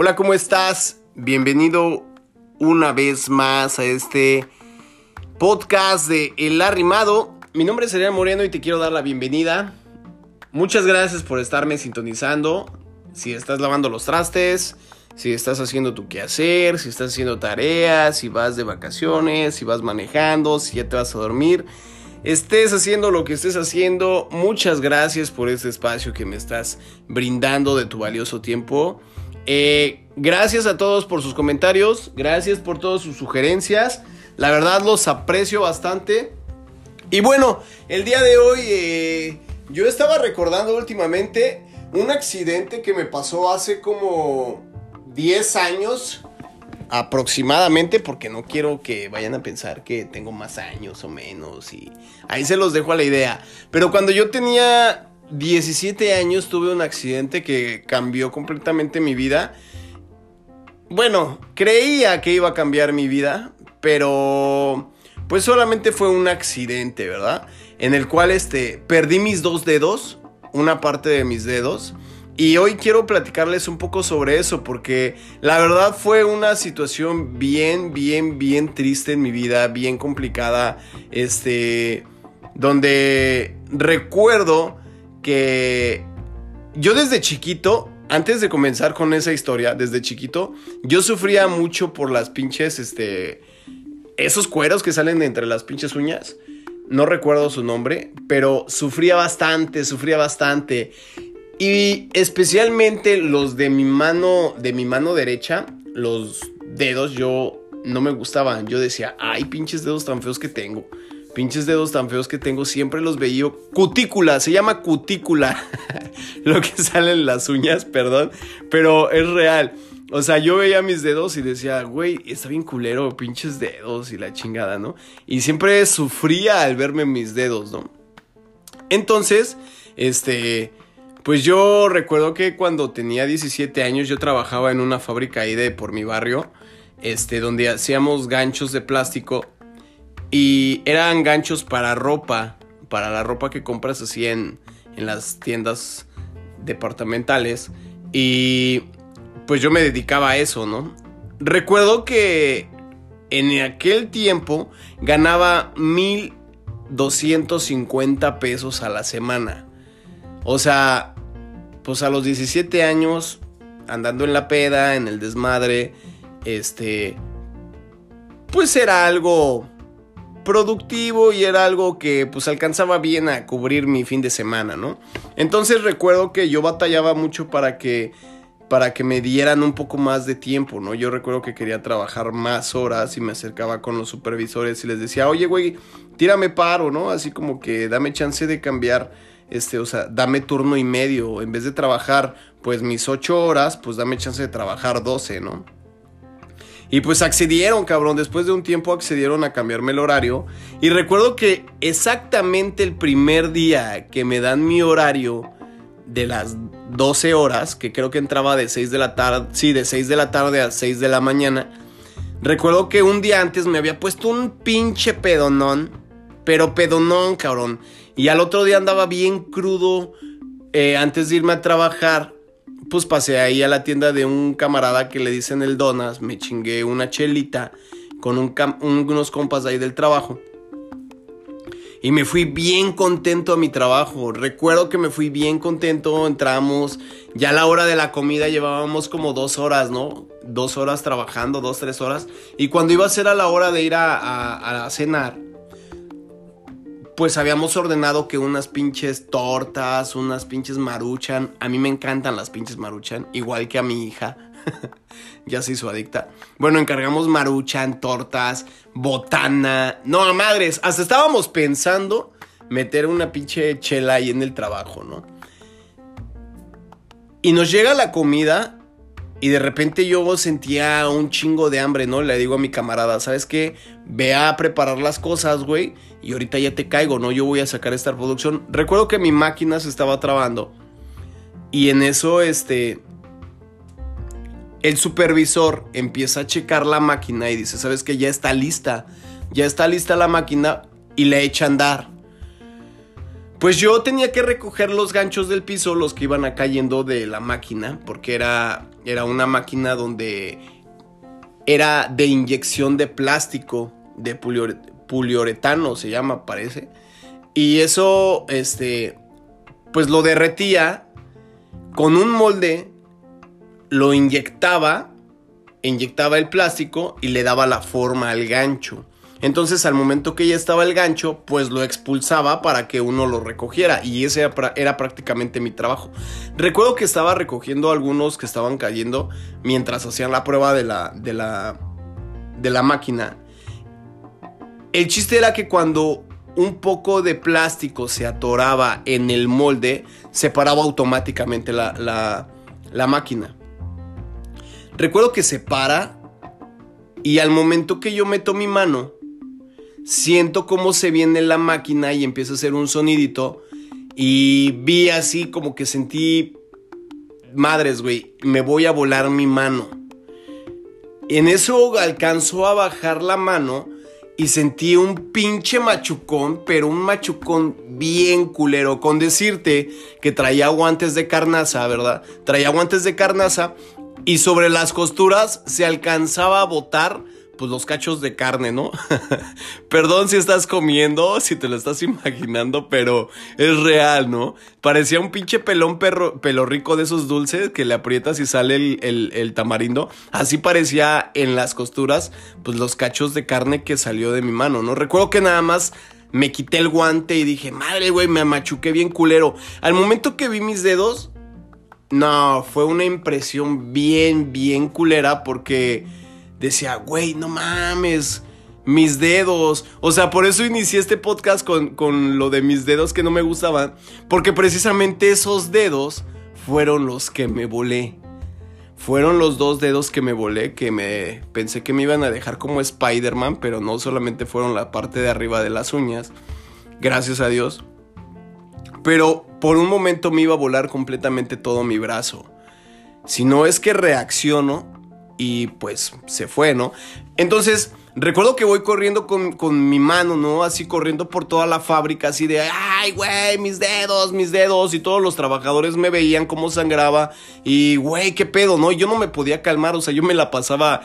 Hola, ¿cómo estás? Bienvenido una vez más a este podcast de El Arrimado. Mi nombre es Adrián Moreno y te quiero dar la bienvenida. Muchas gracias por estarme sintonizando. Si estás lavando los trastes, si estás haciendo tu quehacer, si estás haciendo tareas, si vas de vacaciones, si vas manejando, si ya te vas a dormir. Estés haciendo lo que estés haciendo, muchas gracias por este espacio que me estás brindando de tu valioso tiempo. Eh, gracias a todos por sus comentarios, gracias por todas sus sugerencias. La verdad los aprecio bastante. Y bueno, el día de hoy eh, yo estaba recordando últimamente un accidente que me pasó hace como 10 años aproximadamente porque no quiero que vayan a pensar que tengo más años o menos y ahí se los dejo a la idea. Pero cuando yo tenía 17 años tuve un accidente que cambió completamente mi vida. Bueno, creía que iba a cambiar mi vida, pero pues solamente fue un accidente, ¿verdad? En el cual este perdí mis dos dedos, una parte de mis dedos. Y hoy quiero platicarles un poco sobre eso porque la verdad fue una situación bien, bien, bien triste en mi vida, bien complicada, este, donde recuerdo que yo desde chiquito, antes de comenzar con esa historia, desde chiquito, yo sufría mucho por las pinches, este, esos cueros que salen entre las pinches uñas. No recuerdo su nombre, pero sufría bastante, sufría bastante. Y especialmente los de mi mano, de mi mano derecha, los dedos, yo no me gustaban. Yo decía, ay, pinches dedos tan feos que tengo. Pinches dedos tan feos que tengo, siempre los veía. Cutícula, se llama cutícula. Lo que sale en las uñas, perdón. Pero es real. O sea, yo veía mis dedos y decía, güey, está bien culero, pinches dedos y la chingada, ¿no? Y siempre sufría al verme mis dedos, ¿no? Entonces, este pues yo recuerdo que cuando tenía 17 años yo trabajaba en una fábrica ahí de por mi barrio, este, donde hacíamos ganchos de plástico y eran ganchos para ropa, para la ropa que compras así en, en las tiendas departamentales y pues yo me dedicaba a eso, ¿no? Recuerdo que en aquel tiempo ganaba 1250 pesos a la semana. O sea, pues a los 17 años, andando en la peda, en el desmadre, este, pues era algo productivo y era algo que pues alcanzaba bien a cubrir mi fin de semana, ¿no? Entonces recuerdo que yo batallaba mucho para que para que me dieran un poco más de tiempo, ¿no? Yo recuerdo que quería trabajar más horas y me acercaba con los supervisores y les decía, oye, güey, tírame paro, ¿no? Así como que dame chance de cambiar este, o sea, dame turno y medio, en vez de trabajar pues mis 8 horas, pues dame chance de trabajar 12, ¿no? Y pues accedieron, cabrón, después de un tiempo accedieron a cambiarme el horario. Y recuerdo que exactamente el primer día que me dan mi horario de las 12 horas, que creo que entraba de 6 de la tarde, sí, de 6 de la tarde a 6 de la mañana. Recuerdo que un día antes me había puesto un pinche pedonón, pero pedonón, cabrón. Y al otro día andaba bien crudo. Eh, antes de irme a trabajar, pues pasé ahí a la tienda de un camarada que le dicen el Donas. Me chingué una chelita con unos compas ahí del trabajo. Y me fui bien contento a mi trabajo. Recuerdo que me fui bien contento. Entramos. Ya a la hora de la comida llevábamos como dos horas, ¿no? Dos horas trabajando, dos, tres horas. Y cuando iba a ser a la hora de ir a cenar, pues habíamos ordenado que unas pinches tortas, unas pinches maruchan. A mí me encantan las pinches maruchan, igual que a mi hija. ya se hizo adicta. Bueno, encargamos maruchan, tortas, botana. No, madres, hasta estábamos pensando meter una pinche chela ahí en el trabajo, ¿no? Y nos llega la comida y de repente yo sentía un chingo de hambre, ¿no? Le digo a mi camarada, ¿sabes qué? Ve a preparar las cosas, güey. Y ahorita ya te caigo, ¿no? Yo voy a sacar esta producción. Recuerdo que mi máquina se estaba trabando. Y en eso, este... El supervisor empieza a checar la máquina y dice, ¿sabes qué? Ya está lista. Ya está lista la máquina y le echa a andar. Pues yo tenía que recoger los ganchos del piso, los que iban cayendo de la máquina, porque era, era una máquina donde era de inyección de plástico, de poliuretano se llama, parece. Y eso, este, pues lo derretía con un molde, lo inyectaba, inyectaba el plástico y le daba la forma al gancho. Entonces al momento que ya estaba el gancho, pues lo expulsaba para que uno lo recogiera y ese era, prácticamente mi trabajo. Recuerdo que estaba recogiendo algunos que estaban cayendo mientras hacían la prueba de la, de la, de la máquina. El chiste era que cuando un poco de plástico se atoraba en el molde, se paraba automáticamente la, la, la máquina. Recuerdo que se para y al momento que yo meto mi mano, siento cómo se viene la máquina y empieza a hacer un sonidito. Y vi así como que sentí, madres, güey, me voy a volar mi mano. En eso alcanzó a bajar la mano y sentí un pinche machucón, pero un machucón bien culero. Con decirte que traía guantes de carnaza, ¿verdad? Traía guantes de carnaza y sobre las costuras se alcanzaba a botar pues los cachos de carne, ¿no? Perdón si estás comiendo, si te lo estás imaginando, pero es real, ¿no? Parecía un pinche pelón perro, pelo rico de esos dulces que le aprietas y sale el, el, tamarindo. Así parecía en las costuras, pues los cachos de carne que salió de mi mano, ¿no? Recuerdo que nada más me quité el guante y dije, madre, güey, me machuqué bien culero. Al momento que vi mis dedos, no, fue una impresión bien, bien culera porque decía, güey, no mames, mis dedos. O sea, por eso inicié este podcast con, con lo de mis dedos que no me gustaban. Porque precisamente esos dedos fueron los que me volé. Fueron los dos dedos que me volé, que me pensé que me iban a dejar como Spider-Man, pero no solamente fueron la parte de arriba de las uñas. Gracias a Dios. Pero por un momento me iba a volar completamente todo mi brazo. Si no es que reacciono, y pues se fue, ¿no? Entonces, recuerdo que voy corriendo con, mi mano, ¿no? Así corriendo por toda la fábrica, así de, ay, güey, mis dedos, mis dedos. Y todos los trabajadores me veían cómo sangraba. Y, güey, qué pedo, ¿no? Yo no me podía calmar, o sea, yo me la pasaba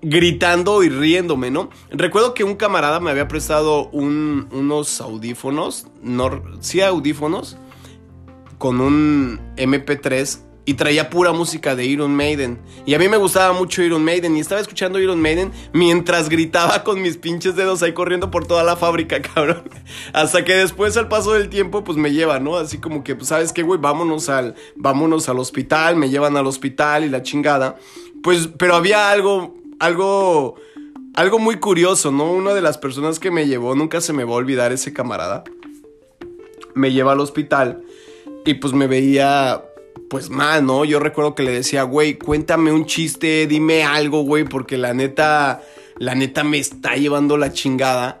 gritando y riéndome, ¿no? Recuerdo que un camarada me había prestado unos audífonos, no, sí audífonos, con un MP3 y traía pura música de Iron Maiden. Y a mí me gustaba mucho Iron Maiden y estaba escuchando Iron Maiden mientras gritaba con mis pinches dedos ahí corriendo por toda la fábrica, cabrón. Hasta que después al paso del tiempo pues me lleva, ¿no? Así como que, pues, ¿sabes qué, güey? Vámonos al, vámonos al hospital, me llevan al hospital y la chingada. Pues, pero había algo, algo, algo muy curioso, ¿no? Una de las personas que me llevó, nunca se me va a olvidar ese camarada. Me lleva al hospital y pues me veía pues mal, ¿no? Yo recuerdo que le decía, güey, cuéntame un chiste, dime algo, güey, porque la neta, la neta me está llevando la chingada.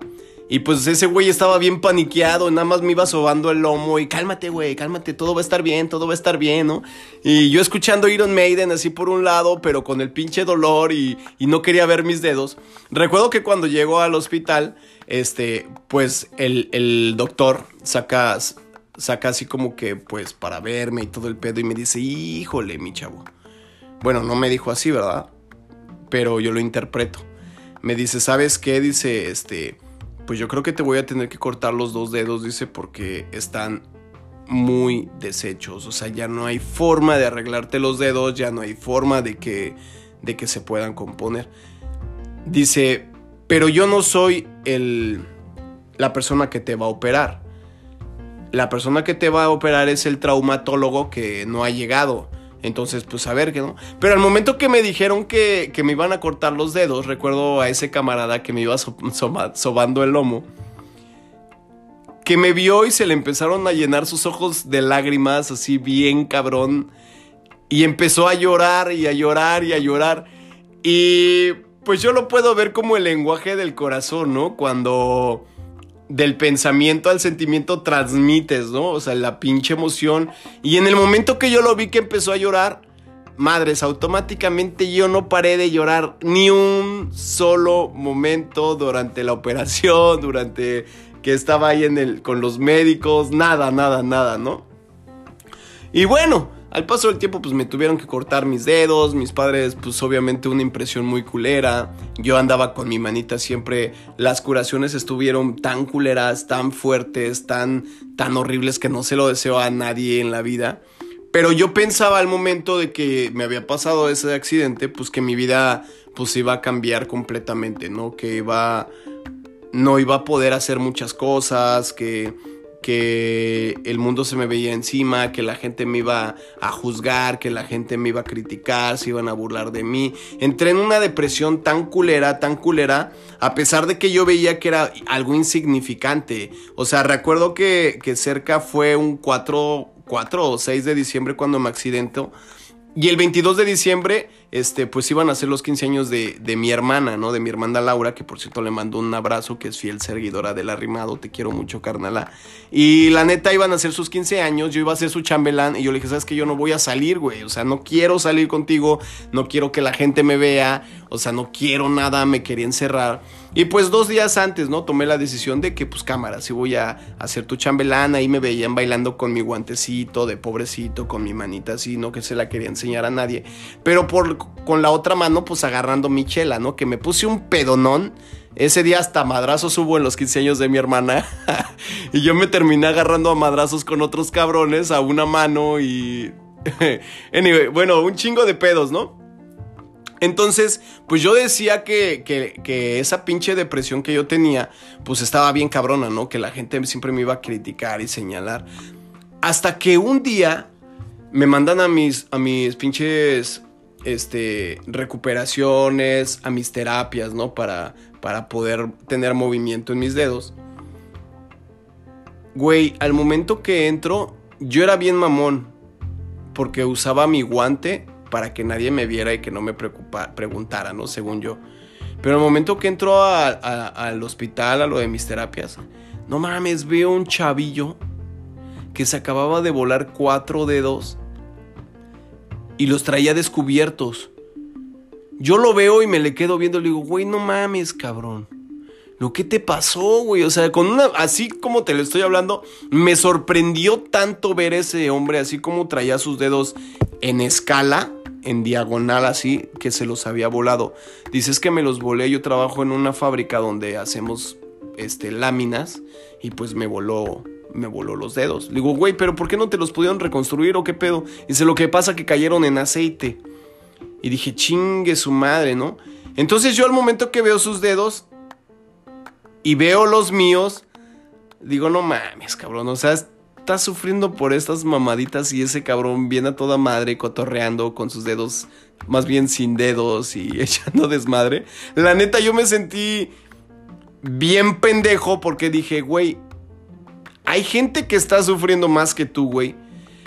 Y pues ese güey estaba bien paniqueado, nada más me iba sobando el lomo y cálmate, güey, cálmate, todo va a estar bien, todo va a estar bien, ¿no? Y yo escuchando Iron Maiden así por un lado, pero con el pinche dolor y, y no quería ver mis dedos. Recuerdo que cuando llego al hospital, este, pues el, el doctor saca, saca así como que, pues, para verme y todo el pedo y me dice, híjole, mi chavo. Bueno, no me dijo así, ¿verdad? Pero yo lo interpreto. Me dice, ¿sabes qué? Dice, este, pues yo creo que te voy a tener que cortar los dos dedos, dice, porque están muy deshechos. O sea, ya no hay forma de arreglarte los dedos, ya no hay forma de que, de que se puedan componer. Dice, pero yo no soy el, la persona que te va a operar la persona que te va a operar es el traumatólogo que no ha llegado. Entonces, pues a ver qué no. Pero al momento que me dijeron que, me iban a cortar los dedos, recuerdo a ese camarada que me iba sobando el lomo, que me vio y se le empezaron a llenar sus ojos de lágrimas, así bien cabrón. Y empezó a llorar y a llorar y a llorar. Y pues yo lo puedo ver como el lenguaje del corazón, ¿no? Cuando del pensamiento al sentimiento transmites, ¿no? O sea, la pinche emoción. Y en el momento que yo lo vi que empezó a llorar, madres, automáticamente yo no paré de llorar ni un solo momento durante la operación, durante que estaba ahí en el, con los médicos, nada, nada, nada, ¿no? Y bueno, al paso del tiempo pues me tuvieron que cortar mis dedos, mis padres pues obviamente una impresión muy culera, yo andaba con mi manita siempre, las curaciones estuvieron tan culeras, tan fuertes, tan, tan horribles que no se lo deseo a nadie en la vida. Pero yo pensaba al momento de que me había pasado ese accidente, pues que mi vida pues iba a cambiar completamente, ¿no? Que iba no iba a poder hacer muchas cosas, que que el mundo se me veía encima, que la gente me iba a juzgar, que la gente me iba a criticar, se iban a burlar de mí. Entré en una depresión tan culera, tan culera, a pesar de que yo veía que era algo insignificante. O sea, recuerdo que, que cerca fue un 4, 4 o 6 de diciembre cuando me accidento. Y el 22 de diciembre, este, pues iban a ser los 15 años de, de, mi hermana, ¿no? De mi hermana Laura, que por cierto le mando un abrazo, que es fiel seguidora del arrimado, te quiero mucho, carnala. Y la neta iban a ser sus 15 años, yo iba a ser su chambelán, y yo le dije, ¿sabes que Yo no voy a salir, güey, o sea, no quiero salir contigo, no quiero que la gente me vea, o sea, no quiero nada, me quería encerrar. Y pues dos días antes, ¿no? Tomé la decisión de que, pues cámara, si voy a hacer tu chambelán, ahí me veían bailando con mi guantecito de pobrecito, con mi manita así, ¿no? Que se la quería enseñar a nadie. Pero por, con la otra mano, pues agarrando mi chela, ¿no? Que me puse un pedonón. Ese día hasta madrazos hubo en los 15 años de mi hermana. y yo me terminé agarrando a madrazos con otros cabrones a una mano y... anyway, bueno, un chingo de pedos, ¿no? Entonces, pues yo decía que, que, esa pinche depresión que yo tenía, pues estaba bien cabrona, ¿no? Que la gente siempre me iba a criticar y señalar. Hasta que un día me mandan a mis, a mis pinches este, recuperaciones, a mis terapias, ¿no? Para, para poder tener movimiento en mis dedos. Güey, al momento que entro, yo era bien mamón. Porque usaba mi guante para que nadie me viera y que no me preguntara, ¿no? Según yo. Pero el momento que entro al hospital, a lo de mis terapias, no mames, veo un chavillo que se acababa de volar cuatro dedos y los traía descubiertos. Yo lo veo y me le quedo viendo le digo, güey, no mames, cabrón. Lo que te pasó, güey. O sea, con una. Así como te lo estoy hablando, me sorprendió tanto ver ese hombre, así como traía sus dedos en escala en diagonal así que se los había volado. Dices que me los volé, yo trabajo en una fábrica donde hacemos este, láminas y pues me voló, me voló los dedos. Le digo, güey, pero ¿por qué no te los pudieron reconstruir o qué pedo? Dice, lo que pasa que cayeron en aceite. Y dije, chingue su madre, ¿no? Entonces yo al momento que veo sus dedos y veo los míos, digo, no mames, cabrón, o sea, está sufriendo por estas mamaditas y ese cabrón viene a toda madre cotorreando con sus dedos, más bien sin dedos y echando desmadre. La neta, yo me sentí bien pendejo porque dije, güey, hay gente que está sufriendo más que tú, güey.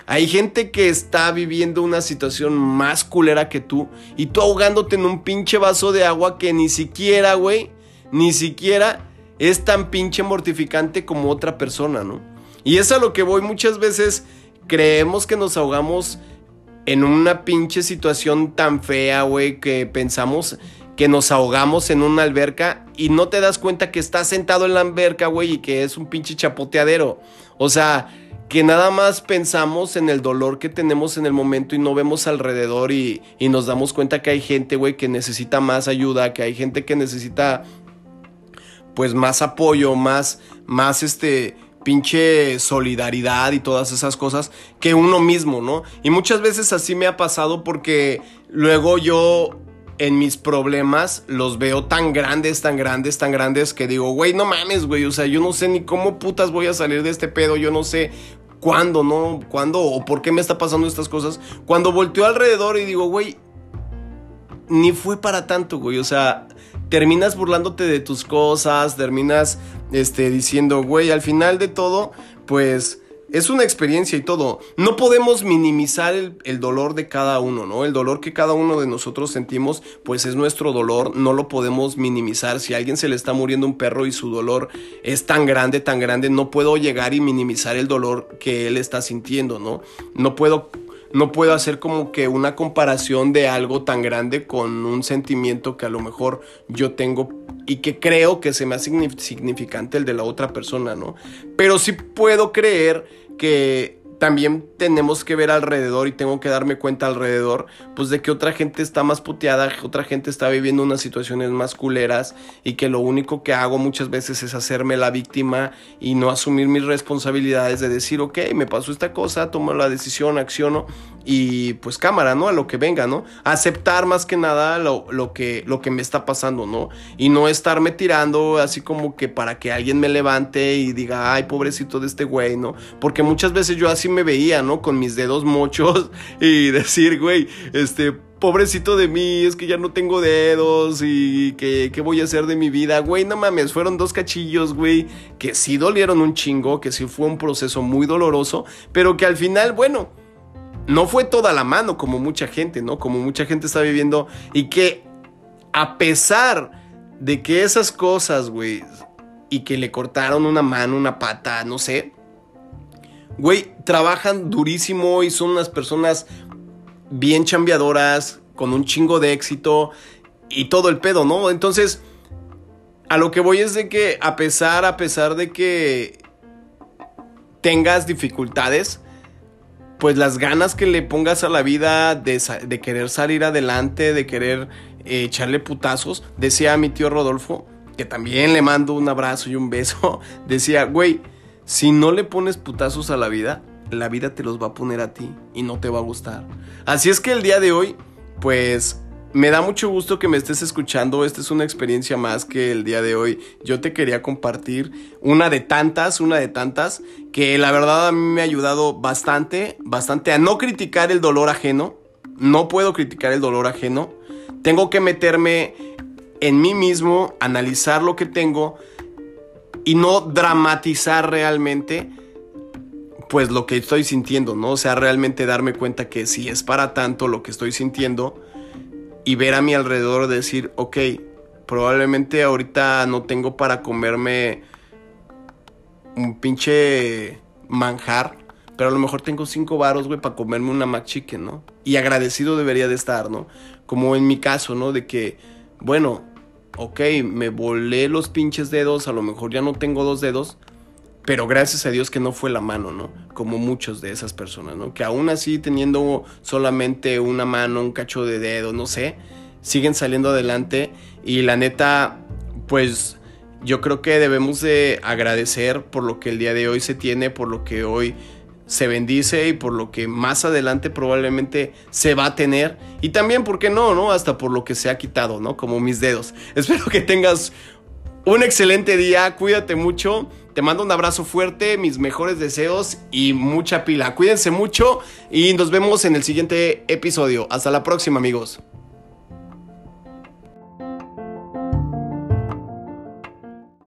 Hay gente que está viviendo una situación más culera que tú y tú ahogándote en un pinche vaso de agua que ni siquiera, güey, ni siquiera es tan pinche mortificante como otra persona, ¿no? Y es a lo que voy muchas veces. Creemos que nos ahogamos en una pinche situación tan fea, güey, que pensamos que nos ahogamos en una alberca y no te das cuenta que estás sentado en la alberca, güey, y que es un pinche chapoteadero. O sea, que nada más pensamos en el dolor que tenemos en el momento y no vemos alrededor y, y nos damos cuenta que hay gente, güey, que necesita más ayuda, que hay gente que necesita, pues, más apoyo, más, más, este, pinche solidaridad y todas esas cosas que uno mismo, ¿no? Y muchas veces así me ha pasado porque luego yo en mis problemas los veo tan grandes, tan grandes, tan grandes que digo, güey, no mames, güey, o sea, yo no sé ni cómo putas voy a salir de este pedo, yo no sé cuándo, ¿no? ¿Cuándo o por qué me está pasando estas cosas? Cuando volteo alrededor y digo, güey, ni fue para tanto, güey, o sea, terminas burlándote de tus cosas, terminas este, diciendo, güey, al final de todo, pues es una experiencia y todo. No podemos minimizar el, el, dolor de cada uno, ¿no? El dolor que cada uno de nosotros sentimos, pues es nuestro dolor, no lo podemos minimizar. Si a alguien se le está muriendo un perro y su dolor es tan grande, tan grande, no puedo llegar y minimizar el dolor que él está sintiendo, ¿no? No puedo no puedo hacer como que una comparación de algo tan grande con un sentimiento que a lo mejor yo tengo y que creo que se me hace significante el de la otra persona, ¿no? Pero sí puedo creer que también tenemos que ver alrededor y tengo que darme cuenta alrededor, pues de que otra gente está más puteada, otra gente está viviendo unas situaciones más culeras y que lo único que hago muchas veces es hacerme la víctima y no asumir mis responsabilidades de decir, ok, me pasó esta cosa, tomo la decisión, acciono y pues cámara, ¿no? A lo que venga, ¿no? Aceptar más que nada lo, lo, que, lo que me está pasando, ¿no? Y no estarme tirando así como que para que alguien me levante y diga, ay, pobrecito de este güey, ¿no? Porque muchas veces yo así me veía, ¿no? Con mis dedos mochos y decir, güey, este, pobrecito de mí, es que ya no tengo dedos y que, qué voy a hacer de mi vida, güey, no mames, fueron dos cachillos, güey, que sí dolieron un chingo, que sí fue un proceso muy doloroso, pero que al final, bueno, no fue toda la mano como mucha gente, ¿no? Como mucha gente está viviendo y que a pesar de que esas cosas, güey, y que le cortaron una mano, una pata, no sé, güey, trabajan durísimo y son unas personas bien chambeadoras, con un chingo de éxito y todo el pedo, ¿no? Entonces, a lo que voy es de que a pesar, a pesar de que tengas dificultades, pues las ganas que le pongas a la vida de, querer salir adelante, de querer eh, echarle putazos, decía mi tío Rodolfo, que también le mando un abrazo y un beso, decía, güey, si no le pones putazos a la vida, la vida te los va a poner a ti y no te va a gustar. Así es que el día de hoy, pues me da mucho gusto que me estés escuchando. Esta es una experiencia más que el día de hoy yo te quería compartir. Una de tantas, una de tantas, que la verdad a mí me ha ayudado bastante, bastante a no criticar el dolor ajeno. No puedo criticar el dolor ajeno. Tengo que meterme en mí mismo, analizar lo que tengo y no dramatizar realmente pues lo que estoy sintiendo, ¿no? O sea, realmente darme cuenta que si es para tanto lo que estoy sintiendo, y ver a mi alrededor decir, ok, probablemente ahorita no tengo para comerme un pinche manjar, pero a lo mejor tengo cinco varos, güey, para comerme una McChicken, ¿no? Y agradecido debería de estar, ¿no? Como en mi caso, ¿no? De que, bueno, ok, me volé los pinches dedos, a lo mejor ya no tengo dos dedos, pero gracias a Dios que no fue la mano, ¿no? Como muchos de esas personas, ¿no? Que aún así teniendo solamente una mano, un cacho de dedo, no sé, siguen saliendo adelante y la neta, pues yo creo que debemos de agradecer por lo que el día de hoy se tiene, por lo que hoy se bendice y por lo que más adelante probablemente se va a tener y también, ¿por qué no? ¿no? Hasta por lo que se ha quitado, ¿no? Como mis dedos. Espero que tengas un excelente día, cuídate mucho. Te mando un abrazo fuerte, mis mejores deseos y mucha pila. Cuídense mucho y nos vemos en el siguiente episodio. Hasta la próxima amigos.